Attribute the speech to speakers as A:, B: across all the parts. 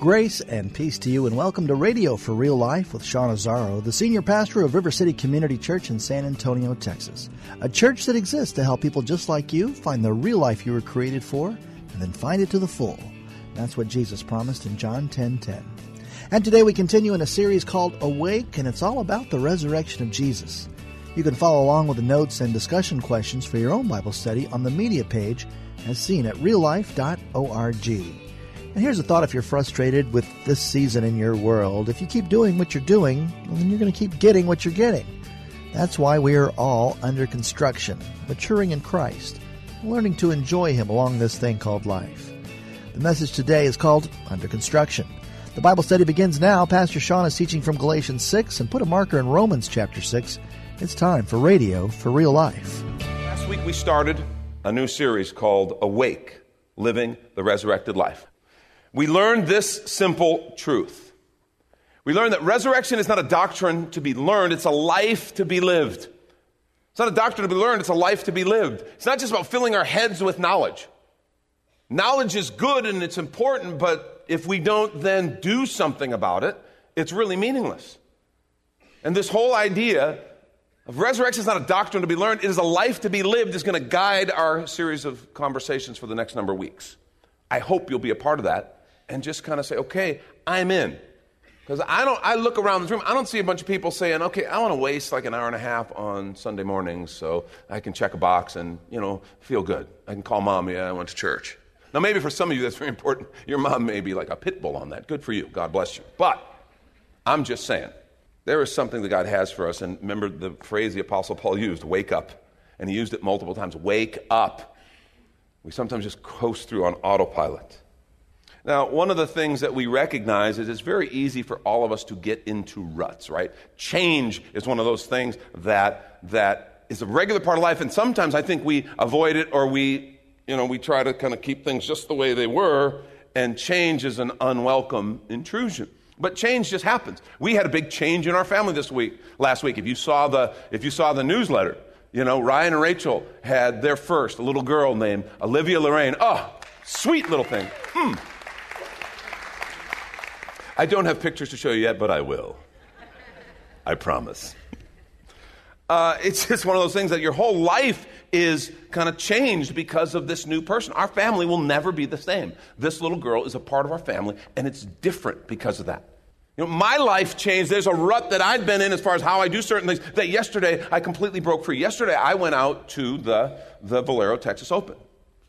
A: Grace and peace to you, and welcome to Radio for Real Life with Sean Azzaro, the senior pastor of River City Community Church in San Antonio, Texas. A church that exists to help people just like you find the real life you were created for and then find it to the full. That's what Jesus promised in John 10 10. And today we continue in a series called Awake, and it's all about the resurrection of Jesus. You can follow along with the notes and discussion questions for your own Bible study on the media page as seen at reallife.org. And here's a thought if you're frustrated with this season in your world. If you keep doing what you're doing, then you're going to keep getting what you're getting. That's why we are all under construction, maturing in Christ, learning to enjoy Him along this thing called life. The message today is called Under Construction. The Bible study begins now. Pastor Sean is teaching from Galatians 6 and put a marker in Romans chapter 6. It's time for Radio for Real Life.
B: Last week we started a new series called Awake Living the Resurrected Life we learn this simple truth. We learn that resurrection is not a doctrine to be learned, it's a life to be lived. It's not a doctrine to be learned, it's a life to be lived. It's not just about filling our heads with knowledge. Knowledge is good and it's important, but if we don't then do something about it, it's really meaningless. And this whole idea of resurrection is not a doctrine to be learned, it is a life to be lived, is going to guide our series of conversations for the next number of weeks. I hope you'll be a part of that and just kind of say, okay, I'm in. Because I don't, I look around this room, I don't see a bunch of people saying, okay, I want to waste like an hour and a half on Sunday mornings so I can check a box and, you know, feel good. I can call mom, yeah, I went to church. Now, maybe for some of you that's very important. Your mom may be like a pit bull on that. Good for you. God bless you. But I'm just saying, there is something that God has for us. And remember the phrase the Apostle Paul used wake up. And he used it multiple times wake up. We sometimes just coast through on autopilot. Now, one of the things that we recognize is it's very easy for all of us to get into ruts, right? Change is one of those things that, that is a regular part of life, and sometimes I think we avoid it or we, you know, we try to kind of keep things just the way they were, and change is an unwelcome intrusion. But change just happens. We had a big change in our family this week, last week. If you saw the, if you saw the newsletter, you know, Ryan and Rachel had their first, a little girl named Olivia Lorraine. Oh, sweet little thing. Hmm. I don't have pictures to show you yet, but I will. I promise. Uh, it's just one of those things that your whole life is kind of changed because of this new person. Our family will never be the same. This little girl is a part of our family, and it's different because of that. You know, my life changed. There's a rut that I'd been in as far as how I do certain things that yesterday I completely broke free. Yesterday I went out to the, the Valero Texas Open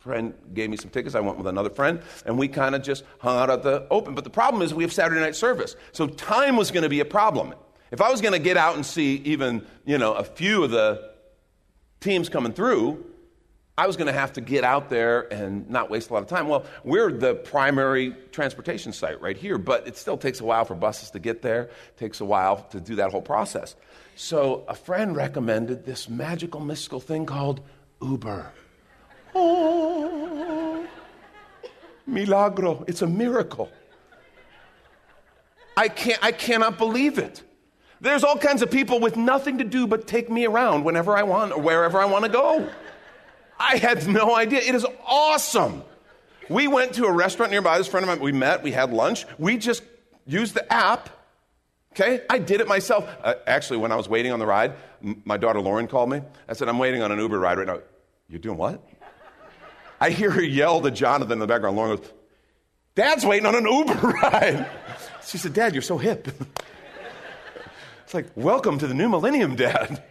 B: friend gave me some tickets. I went with another friend, and we kind of just hung out at the open. But the problem is we have Saturday night service, so time was going to be a problem. If I was going to get out and see even you know a few of the teams coming through, I was going to have to get out there and not waste a lot of time. Well, we're the primary transportation site right here, but it still takes a while for buses to get there. It takes a while to do that whole process. So a friend recommended this magical, mystical thing called Uber. Oh, milagro. It's a miracle. I, can't, I cannot believe it. There's all kinds of people with nothing to do but take me around whenever I want or wherever I want to go. I had no idea. It is awesome. We went to a restaurant nearby. This friend of mine, we met, we had lunch. We just used the app. Okay? I did it myself. Uh, actually, when I was waiting on the ride, m- my daughter Lauren called me. I said, I'm waiting on an Uber ride right now. You're doing what? I hear her yell to Jonathan in the background. Lauren goes, Dad's waiting on an Uber ride. She said, Dad, you're so hip. it's like, welcome to the new millennium, Dad.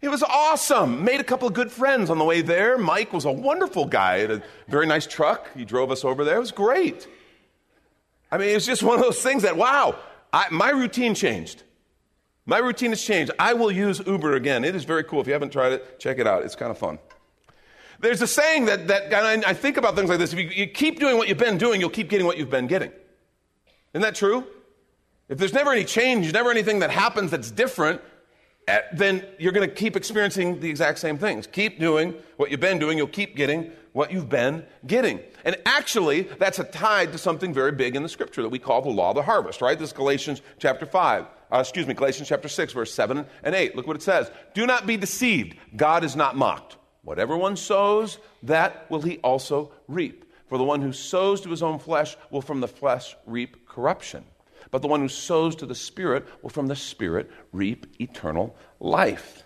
B: It was awesome. Made a couple of good friends on the way there. Mike was a wonderful guy. A very nice truck. He drove us over there. It was great. I mean, it's just one of those things that, wow, I, my routine changed. My routine has changed. I will use Uber again. It is very cool. If you haven't tried it, check it out. It's kind of fun. There's a saying that, that and I think about things like this if you, you keep doing what you've been doing, you'll keep getting what you've been getting. Isn't that true? If there's never any change, never anything that happens that's different, eh, then you're going to keep experiencing the exact same things. Keep doing what you've been doing, you'll keep getting what you've been getting. And actually, that's a tied to something very big in the scripture that we call the law of the harvest, right? This is Galatians chapter 5. Uh, excuse me, Galatians chapter 6, verse 7 and 8. Look what it says. Do not be deceived. God is not mocked. Whatever one sows, that will he also reap. For the one who sows to his own flesh will from the flesh reap corruption. But the one who sows to the Spirit will from the Spirit reap eternal life.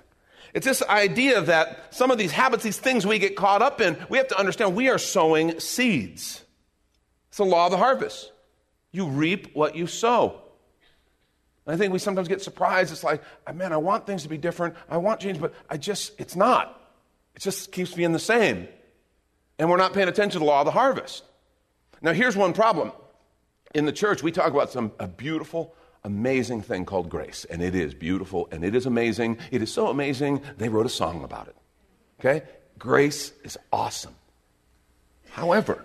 B: It's this idea that some of these habits, these things we get caught up in, we have to understand we are sowing seeds. It's the law of the harvest. You reap what you sow. And I think we sometimes get surprised. It's like, ah, man, I want things to be different. I want change, but I just, it's not. It just keeps being the same. And we're not paying attention to the law of the harvest. Now, here's one problem. In the church, we talk about some a beautiful, amazing thing called grace. And it is beautiful and it is amazing. It is so amazing, they wrote a song about it. Okay? Grace is awesome. However,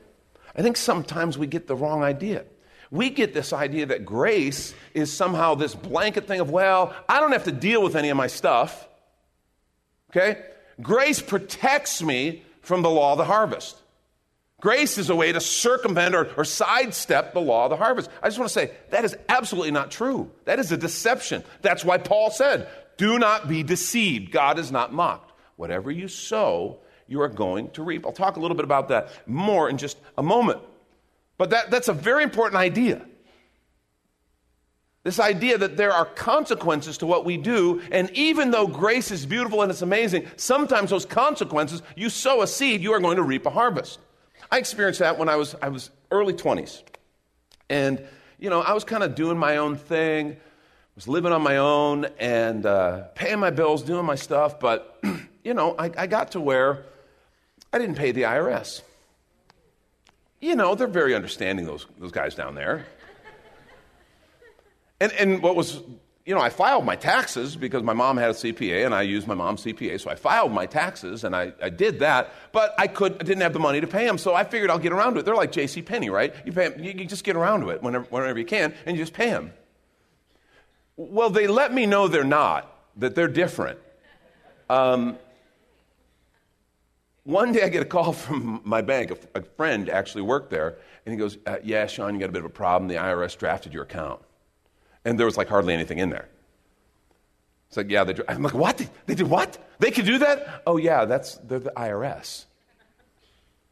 B: I think sometimes we get the wrong idea. We get this idea that grace is somehow this blanket thing of, well, I don't have to deal with any of my stuff. Okay? Grace protects me from the law of the harvest. Grace is a way to circumvent or, or, sidestep the law of the harvest. I just want to say that is absolutely not true. That is a deception. That's why Paul said, Do not be deceived. God is not mocked. Whatever you sow, you are going to reap. I'll talk a little bit about that more in just a moment. But that, that's a very important idea. This idea that there are consequences to what we do, and even though grace is beautiful and it's amazing, sometimes those consequences, you sow a seed, you are going to reap a harvest. I experienced that when I was, I was early 20s. And, you know, I was kind of doing my own thing, was living on my own and uh, paying my bills, doing my stuff, but, you know, I, I got to where I didn't pay the IRS. You know, they're very understanding, those, those guys down there. And, and what was, you know, I filed my taxes because my mom had a CPA and I used my mom's CPA. So I filed my taxes and I, I did that, but I, could, I didn't have the money to pay them. So I figured I'll get around to it. They're like J.C. Penney, right? You, pay them, you, you just get around to it whenever, whenever you can and you just pay them. Well, they let me know they're not, that they're different. Um, one day I get a call from my bank. A, a friend actually worked there, and he goes, uh, Yeah, Sean, you got a bit of a problem. The IRS drafted your account and there was like hardly anything in there. It's like, yeah, they, I'm like, what? They, did what? They could do that? Oh, yeah, that's, they're the IRS.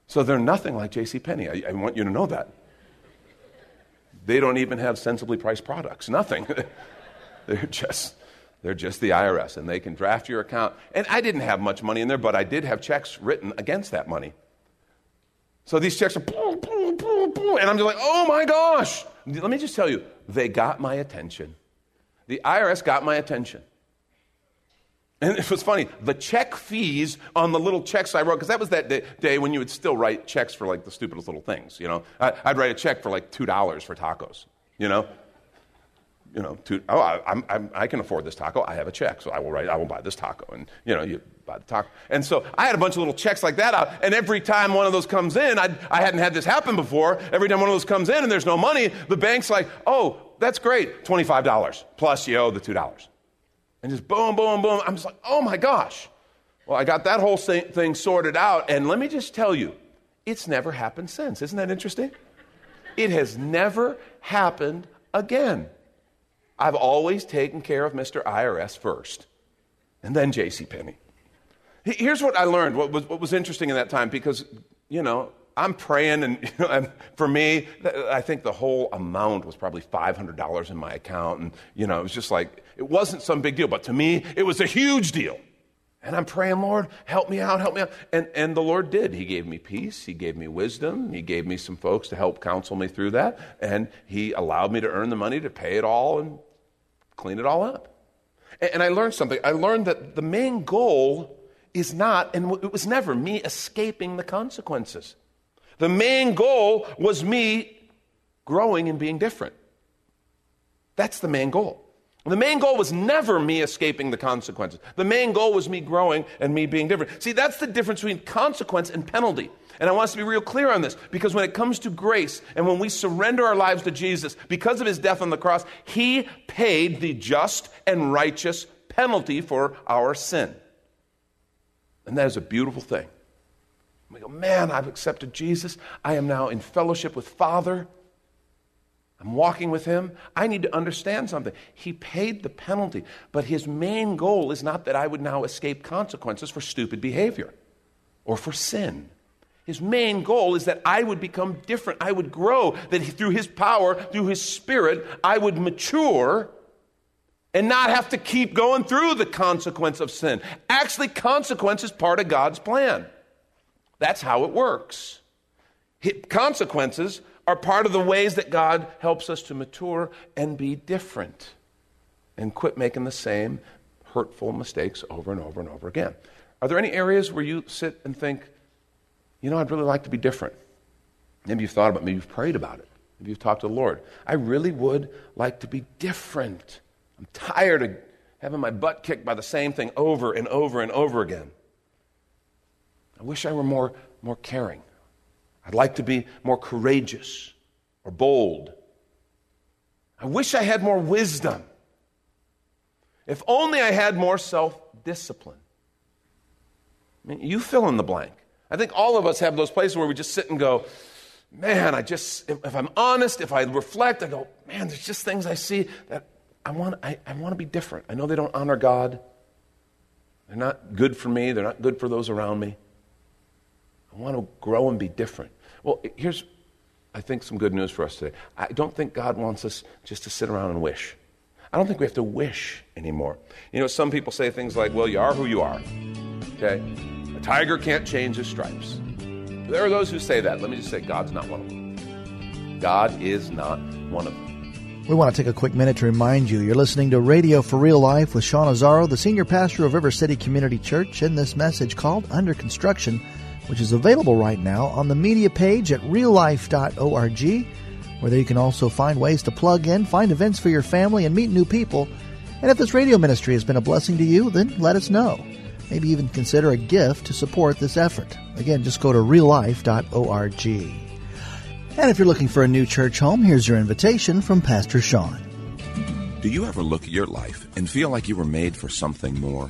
B: So they're nothing like J.C. Penney. I, I want you to know that. They don't even have sensibly priced products. Nothing. they're just they're just the IRS, and they can draft your account. And I didn't have much money in there, but I did have checks written against that money. So these checks are, and I'm just like, oh my gosh. Let me just tell you, they got my attention. The IRS got my attention. And it was funny, the check fees on the little checks I wrote, because that was that day, when you would still write checks for like the stupidest little things, you know. I, would write a check for like $2 for tacos, you know. You know, to, oh, I, I'm, i can afford this taco. I have a check, so I will write, I will buy this taco. And, you know, you buy the taco. And so I had a bunch of little checks like that out, and every time one of those comes in, I'd, I hadn't had this happen before. Every time one of those comes in and there's no money, the bank's like, oh, that's great, $25 plus you owe the $2. And just boom, boom, boom. I'm just like, oh my gosh. Well, I got that whole thing sorted out, and let me just tell you, it's never happened since. Isn't that interesting? It has never happened again. I've always taken care of Mr. IRS first, and then J.C. Penney. Here's what I learned. What was, what was interesting in that time because, you know, I'm praying, and, you know, and for me, I think the whole amount was probably $500 in my account. And, you know, it was just like, it wasn't some big deal, but to me, it was a huge deal. And I'm praying, Lord, help me out, help me out. And, and the Lord did. He gave me peace. He gave me wisdom. He gave me some folks to help counsel me through that. And He allowed me to earn the money to pay it all clean it all up. And, I learned something. I learned that the main goal is not, and it was never me escaping the consequences. The main goal was me growing and being different. That's the main goal. The main goal was never me escaping the consequences. The main goal was me growing and me being different. See, that's the difference between consequence and penalty. And I want us to be real clear on this because when it comes to grace and when we surrender our lives to Jesus, because of his death on the cross, he paid the just and righteous penalty for our sin. And that is a beautiful thing. We go, man, I've accepted Jesus. I am now in fellowship with Father. I'm walking with him. I need to understand something. He paid the penalty, but his main goal is not that I would now escape consequences for stupid behavior or for sin. His main goal is that I would become different. I would grow, that through his power, through his spirit, I would mature and not have to keep going through the consequence of sin. Actually, consequence is part of God's plan. That's how it works. Consequences are part of the ways that God helps us to mature and be different and quit making the same hurtful mistakes over and over and over again. Are there any areas where you sit and think, you know, I'd really like to be different? Maybe you've thought about it, maybe you've prayed about it, maybe you've talked to the Lord. I really would like to be different. I'm tired of having my butt kicked by the same thing over and over and over again. I wish I were more, more caring. I'd like to be more courageous or bold. I wish I had more wisdom. If only I had more self discipline. I mean, you fill in the blank. I think all of us have those places where we just sit and go, man, I just, if, if I'm honest, if I reflect, I go, man, there's just things I see that I want, I, I want to be different. I know they don't honor God. They're not good for me, they're not good for those around me. I want to grow and be different. Well, here's, I think, some good news for us today. I don't think God wants us just to sit around and wish. I don't think we have to wish anymore. You know, some people say things like, well, you are who you are. Okay? A tiger can't change his stripes. There are those who say that. Let me just say, God's not one of them. God is not one of them.
A: We want to take a quick minute to remind you you're listening to Radio for Real Life with Sean Azzaro, the senior pastor of River City Community Church, in this message called Under Construction which is available right now on the media page at reallife.org, where there you can also find ways to plug in, find events for your family, and meet new people. And if this radio ministry has been a blessing to you, then let us know. Maybe even consider a gift to support this effort. Again, just go to reallife.org. And if you're looking for a new church home, here's your invitation from Pastor Sean.
C: Do you ever look at your life and feel like you were made for something more?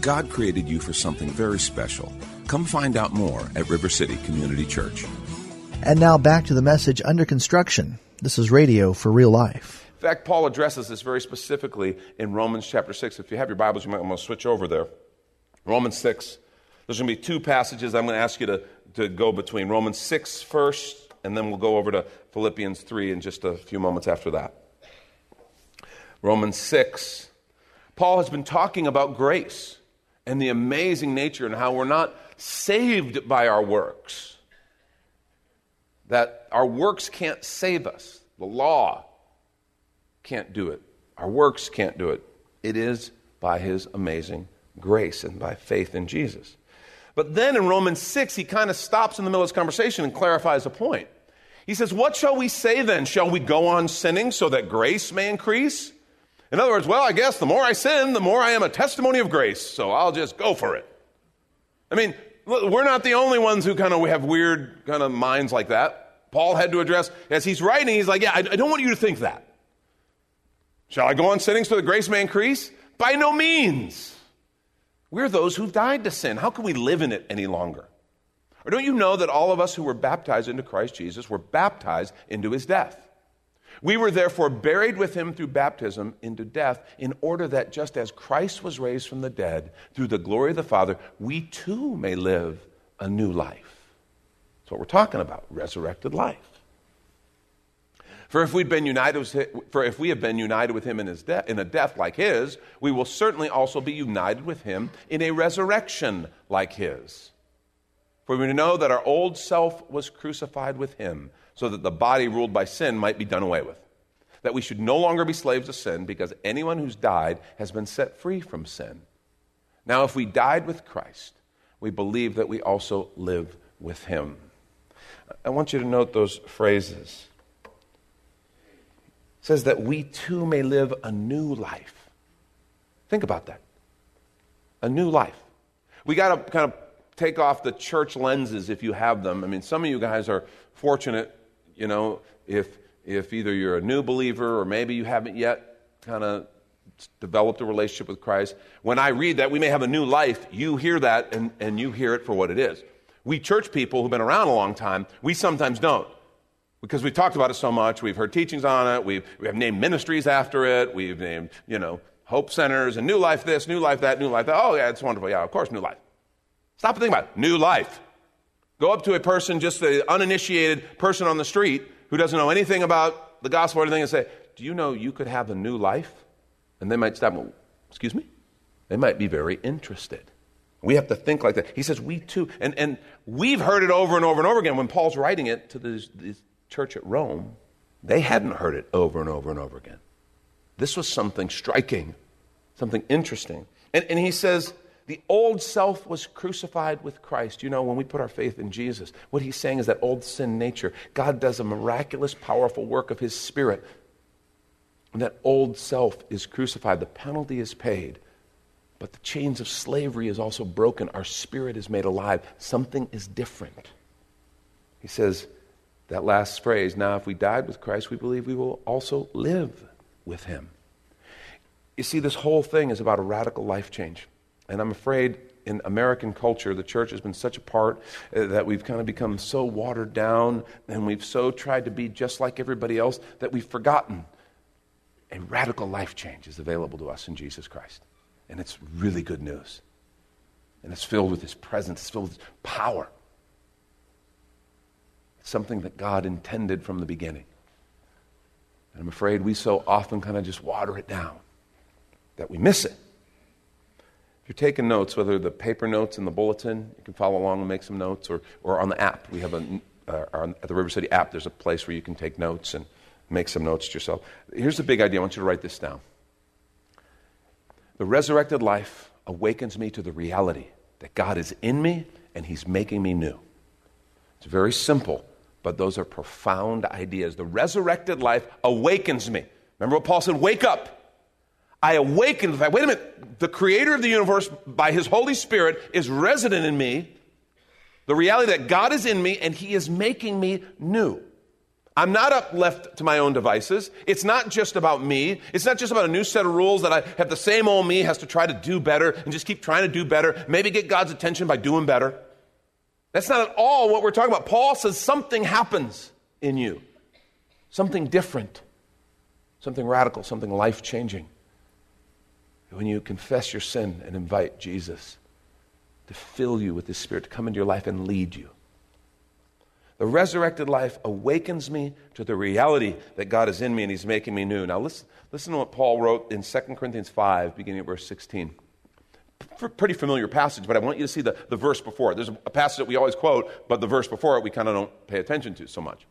C: God created you for something very special. Come find out more at River City Community Church.
A: And now back to the message under construction. This is radio for real life.
B: In fact, Paul addresses this very specifically in Romans chapter 6. If you have your Bibles, you might want to switch over there. Romans 6. There's going to be two passages I'm going to ask you to, to go between. Romans 6 first, and then we'll go over to Philippians 3 in just a few moments after that. Romans 6. Paul has been talking about grace and the amazing nature and how we're not saved by our works. That our works can't save us. The law can't do it. Our works can't do it. It is by his amazing grace and by faith in Jesus. But then in Romans 6, he kind of stops in the middle of this conversation and clarifies a point. He says, What shall we say then? Shall we go on sinning so that grace may increase? In other words, well, I guess the more I sin, the more I am a testimony of grace, so I'll just go for it. I mean, we're not the only ones who kind of have weird kind of minds like that. Paul had to address, as he's writing, he's like, yeah, I, don't want you to think that. Shall I go on sinning so the grace may increase? By no means. We're those who've died to sin. How can we live in it any longer? Or don't you know that all of us who were baptized into Christ Jesus were baptized into his death? We were therefore buried with him through baptism into death, in order that just as Christ was raised from the dead through the glory of the Father, we too may live a new life. That's what we're talking about resurrected life. For if we'd been united with, for if we have been united with him in his death in a death like his, we will certainly also be united with him in a resurrection like his. For we know that our old self was crucified with him so that the body ruled by sin might be done away with. That we should no longer be slaves of sin, because anyone who's died has been set free from sin. Now, if we died with Christ, we believe that we also live with him. I want you to note those phrases. It says that we too may live a new life. Think about that. A new life. We got to kind of take off the church lenses if you have them. I mean, some of you guys are fortunate you know, if, if either you're a new believer or maybe you haven't yet kind of developed a relationship with Christ, when I read that we may have a new life, you hear that and, and you hear it for what it is. We church people who've been around a long time, we sometimes don't. Because we've talked about it so much, we've heard teachings on it, we've, we have named ministries after it, we've named, you know, hope centers and new life this, new life that, new life that. Oh, yeah, it's wonderful. Yeah, of course, new life. Stop and think about it. New life. Go up to a person, just an uninitiated person on the street who doesn't know anything about the gospel or anything, and say, Do you know you could have a new life? And they might stop, Excuse me? They might be very interested. We have to think like that. He says, We too. And, and we've heard it over and over and over again. When Paul's writing it to the church at Rome, they hadn't heard it over and over and over again. This was something striking, something interesting. And, and he says, the old self was crucified with Christ. You know, when we put our faith in Jesus, what he's saying is that old sin nature, God does a miraculous, powerful work of his spirit. And that old self is crucified. The penalty is paid. But the chains of slavery is also broken. Our spirit is made alive. Something is different. He says that last phrase now, if we died with Christ, we believe we will also live with him. You see, this whole thing is about a radical life change. And I'm afraid in American culture, the church has been such a part uh, that we've kind of become so watered down and we've so tried to be just like everybody else that we've forgotten a radical life change is available to us in Jesus Christ. And it's really good news. And it's filled with His presence, it's filled with power. It's something that God intended from the beginning. And I'm afraid we so often kind of just water it down that we miss it you're taking notes, whether the paper notes in the bulletin, you can follow along and make some notes, or, or on the app. We have a, uh, at the River City app, there's a place where you can take notes and make some notes to yourself. Here's the big idea. I want you to write this down. The resurrected life awakens me to the reality that God is in me and He's making me new. It's very simple, but those are profound ideas. The resurrected life awakens me. Remember what Paul said? Wake up. I awaken to the fact wait a minute, the creator of the universe, by his Holy Spirit, is resident in me. The reality that God is in me and he is making me new. I'm not up left to my own devices. It's not just about me. It's not just about a new set of rules that I have the same old me has to try to do better and just keep trying to do better, maybe get God's attention by doing better. That's not at all what we're talking about. Paul says something happens in you, something different, something radical, something life changing when you confess your sin and invite Jesus to fill you with His Spirit, to come into your life and lead you. The resurrected life awakens me to the reality that God is in me and He's making me new. Now, listen, listen to what Paul wrote in 2 Corinthians 5, beginning at verse 16. Pretty familiar passage, but I want you to see the, the verse before it. There's a passage that we always quote, but the verse before it we kind of don't pay attention to so much.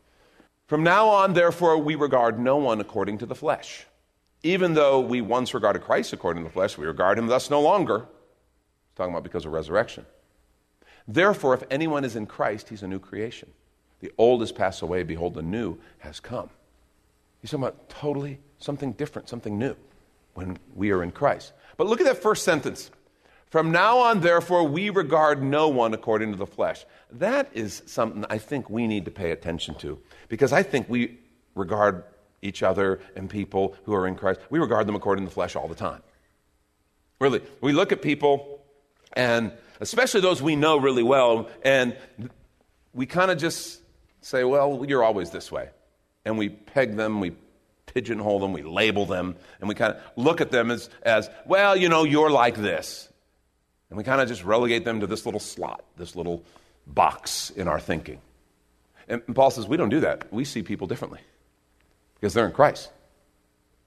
B: From now on, therefore, we regard no one according to the flesh. Even though we once regarded Christ according to the flesh, we regard him thus no longer. He's talking about because of resurrection. Therefore, if anyone is in Christ, he's a new creation. The old has passed away, behold, the new has come. He's talking about totally something different, something new when we are in Christ. But look at that first sentence. From now on, therefore, we regard no one according to the flesh. That is something I think we need to pay attention to because I think we regard each other and people who are in Christ. We regard them according to the flesh all the time. Really, we look at people, and especially those we know really well, and we kind of just say, well, you're always this way. And we peg them, we pigeonhole them, we label them, and we kind of look at them as, as, well, you know, you're like this. And we kind of just relegate them to this little slot, this little box in our thinking. And Paul says, we don't do that. We see people differently because they're in Christ.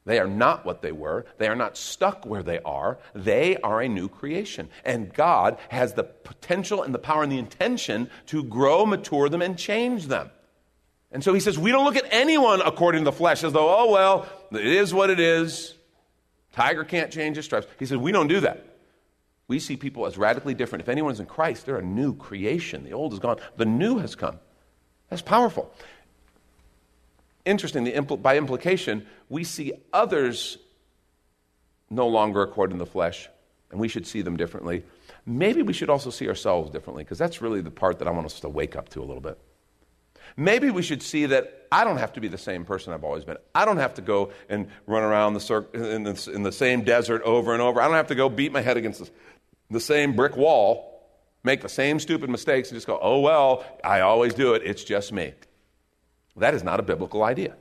B: They are not what they were. They are not stuck where they are. They are a new creation. And God has the potential and the power and the intention to grow, mature them, and change them. And so he says, we don't look at anyone according to the flesh as though, oh, well, it is what it is. Tiger can't change his stripes. He says, we don't do that. We see people as radically different. If anyone is in Christ, they're a new creation. The old is gone, the new has come. That's powerful. Interesting, impl- by implication, we see others no longer according to the flesh, and we should see them differently. Maybe we should also see ourselves differently, because that's really the part that I want us to wake up to a little bit. Maybe we should see that I don't have to be the same person I've always been. I don't have to go and run around the cir- in, the, in the same desert over and over. I don't have to go beat my head against the, the same brick wall, make the same stupid mistakes, and just go, oh, well, I always do it. It's just me. That is not a biblical idea.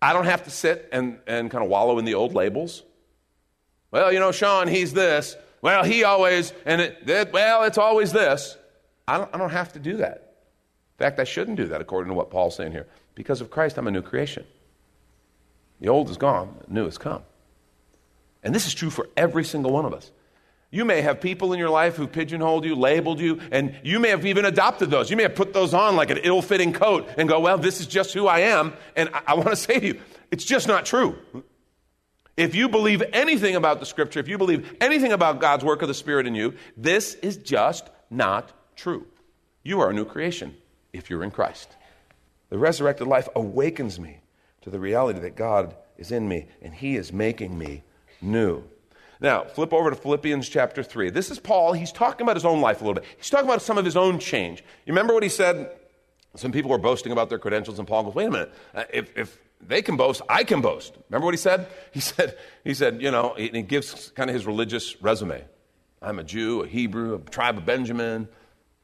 B: I don't have to sit and, and kind of wallow in the old labels. Well, you know, Sean, he's this. Well, he always, and it, it, well, it's always this. I don't, I don't have to do that. In fact, I shouldn't do that according to what Paul's saying here. Because of Christ, I'm a new creation. The old is gone, the new has come. And this is true for every single one of us. You may have people in your life who pigeonholed you, labeled you, and you may have even adopted those. You may have put those on like an ill fitting coat and go, well, this is just who I am. And I, I want to say to you, it's just not true. If you believe anything about the scripture, if you believe anything about God's work of the Spirit in you, this is just not true. You are a new creation if you're in Christ. The resurrected life awakens me to the reality that God is in me and He is making me new. Now, flip over to Philippians chapter 3. This is Paul. He's talking about his own life a little bit. He's talking about some of his own change. You remember what he said? Some people were boasting about their credentials, and Paul goes, wait a minute. Uh, if, if they can boast, I can boast. Remember what he said? He said, he said you know, he gives kind of his religious resume. I'm a Jew, a Hebrew, a tribe of Benjamin,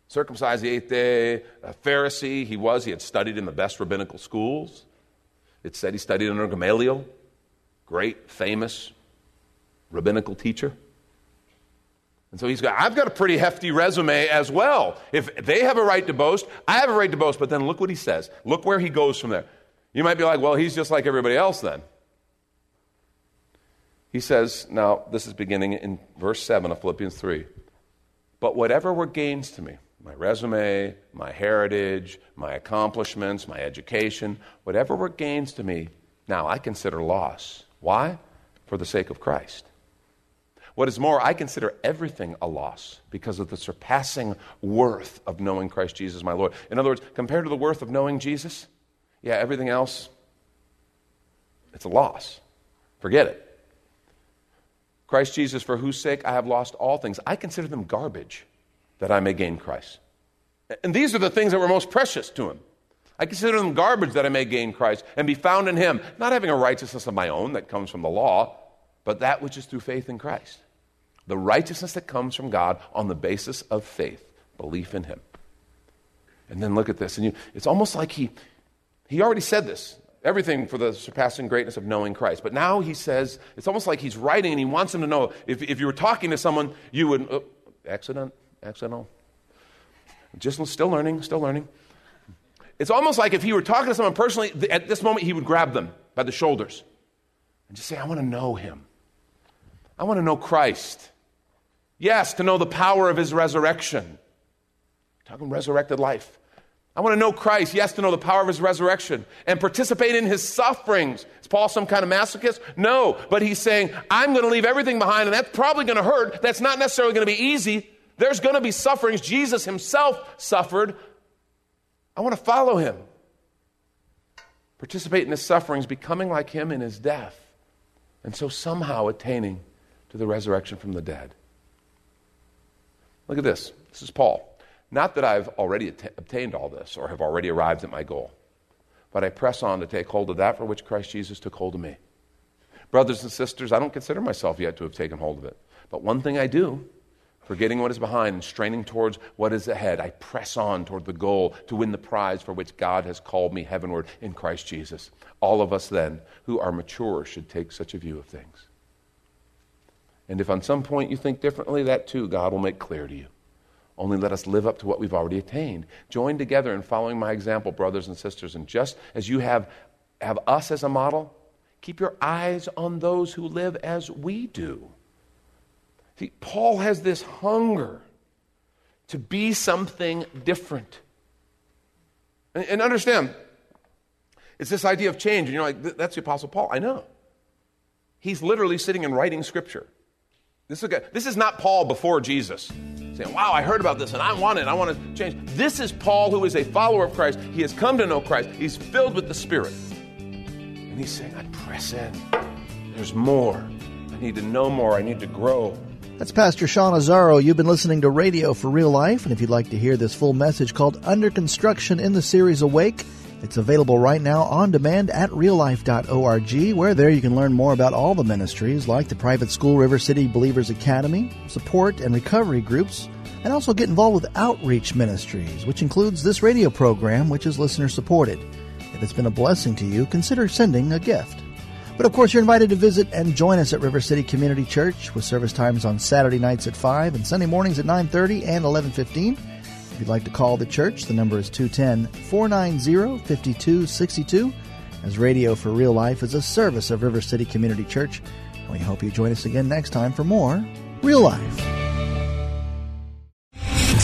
B: circumcised the eighth day, a Pharisee. He was, he had studied in the best rabbinical schools. It said he studied under Gamaliel, great, famous rabbinical teacher. And so he's got, I've got a pretty hefty resume as well. If they have a right to boast, I have a right to boast. But then look what he says. Look where he goes from there. You might be like, well, he's just like everybody else then. He says, now, this is beginning in verse 7 of Philippians 3. But whatever were gains to me, my resume, my heritage, my accomplishments, my education, whatever were gains to me, now I consider loss. Why? For the sake of Christ. What is more, I consider everything a loss because of the surpassing worth of knowing Christ Jesus, my Lord. In other words, compared to the worth of knowing Jesus, yeah, everything else, it's a loss. Forget it. Christ Jesus, for whose sake I have lost all things, I consider them garbage that I may gain Christ. And these are the things that were most precious to him. I consider them garbage that I may gain Christ and be found in him, not having a righteousness of my own that comes from the law, but that which is through faith in Christ the righteousness that comes from God on the basis of faith, belief in Him. And then look at this. And you, it's almost like he, he already said this everything for the surpassing greatness of knowing Christ. But now he says, it's almost like he's writing and he wants them to know if, if you were talking to someone, you would, oh, accident, accidental. Just still learning, still learning. It's almost like if he were talking to someone personally, at this moment, he would grab them by the shoulders and just say, I want to know him. I want to know Christ. Yes, to know the power of his resurrection. talking resurrected life. I want to know Christ, yes, to know the power of his resurrection and participate in his sufferings. Is Paul some kind of masochist? No, but he's saying, I'm going to leave everything behind, and that's probably going to hurt. That's not necessarily going to be easy. There's going to be sufferings. Jesus himself suffered. I want to follow him, participate in his sufferings, becoming like him in his death, and so somehow attaining to the resurrection from the dead. Look at this. This is Paul. Not that I've already att- obtained all this or have already arrived at my goal, but I press on to take hold of that for which Christ Jesus took hold of me. Brothers and sisters, I don't consider myself yet to have taken hold of it. But one thing I do, Forgetting what is behind and straining towards what is ahead, I press on toward the goal to win the prize for which God has called me heavenward in Christ Jesus. All of us, then, who are mature, should take such a view of things. And if on some point you think differently, that too God will make clear to you. Only let us live up to what we've already attained. Join together in following my example, brothers and sisters. And just as you have, have us as a model, keep your eyes on those who live as we do. See, Paul has this hunger to be something different. And, and understand, it's this idea of change. And you're like, that's the Apostle Paul. I know. He's literally sitting and writing Scripture. This is, this is not Paul before Jesus saying, Wow, I heard about this and I want it. I want to change. This is Paul who is a follower of Christ. He has come to know Christ. He's filled with the Spirit. And he's saying, I press in. There's more. I need to know more. I need to grow.
A: That's Pastor Sean Azzaro. You've been listening to Radio for Real Life, and if you'd like to hear this full message called Under Construction in the series Awake, it's available right now on demand at reallife.org, where there you can learn more about all the ministries like the private school River City Believers Academy, support and recovery groups, and also get involved with outreach ministries, which includes this radio program, which is listener supported. If it's been a blessing to you, consider sending a gift. But of course, you're invited to visit and join us at River City Community Church with service times on Saturday nights at 5 and Sunday mornings at 9:30 and 11:15. If you'd like to call the church, the number is 210-490-5262. As Radio for Real Life is a service of River City Community Church. We hope you join us again next time for more Real Life.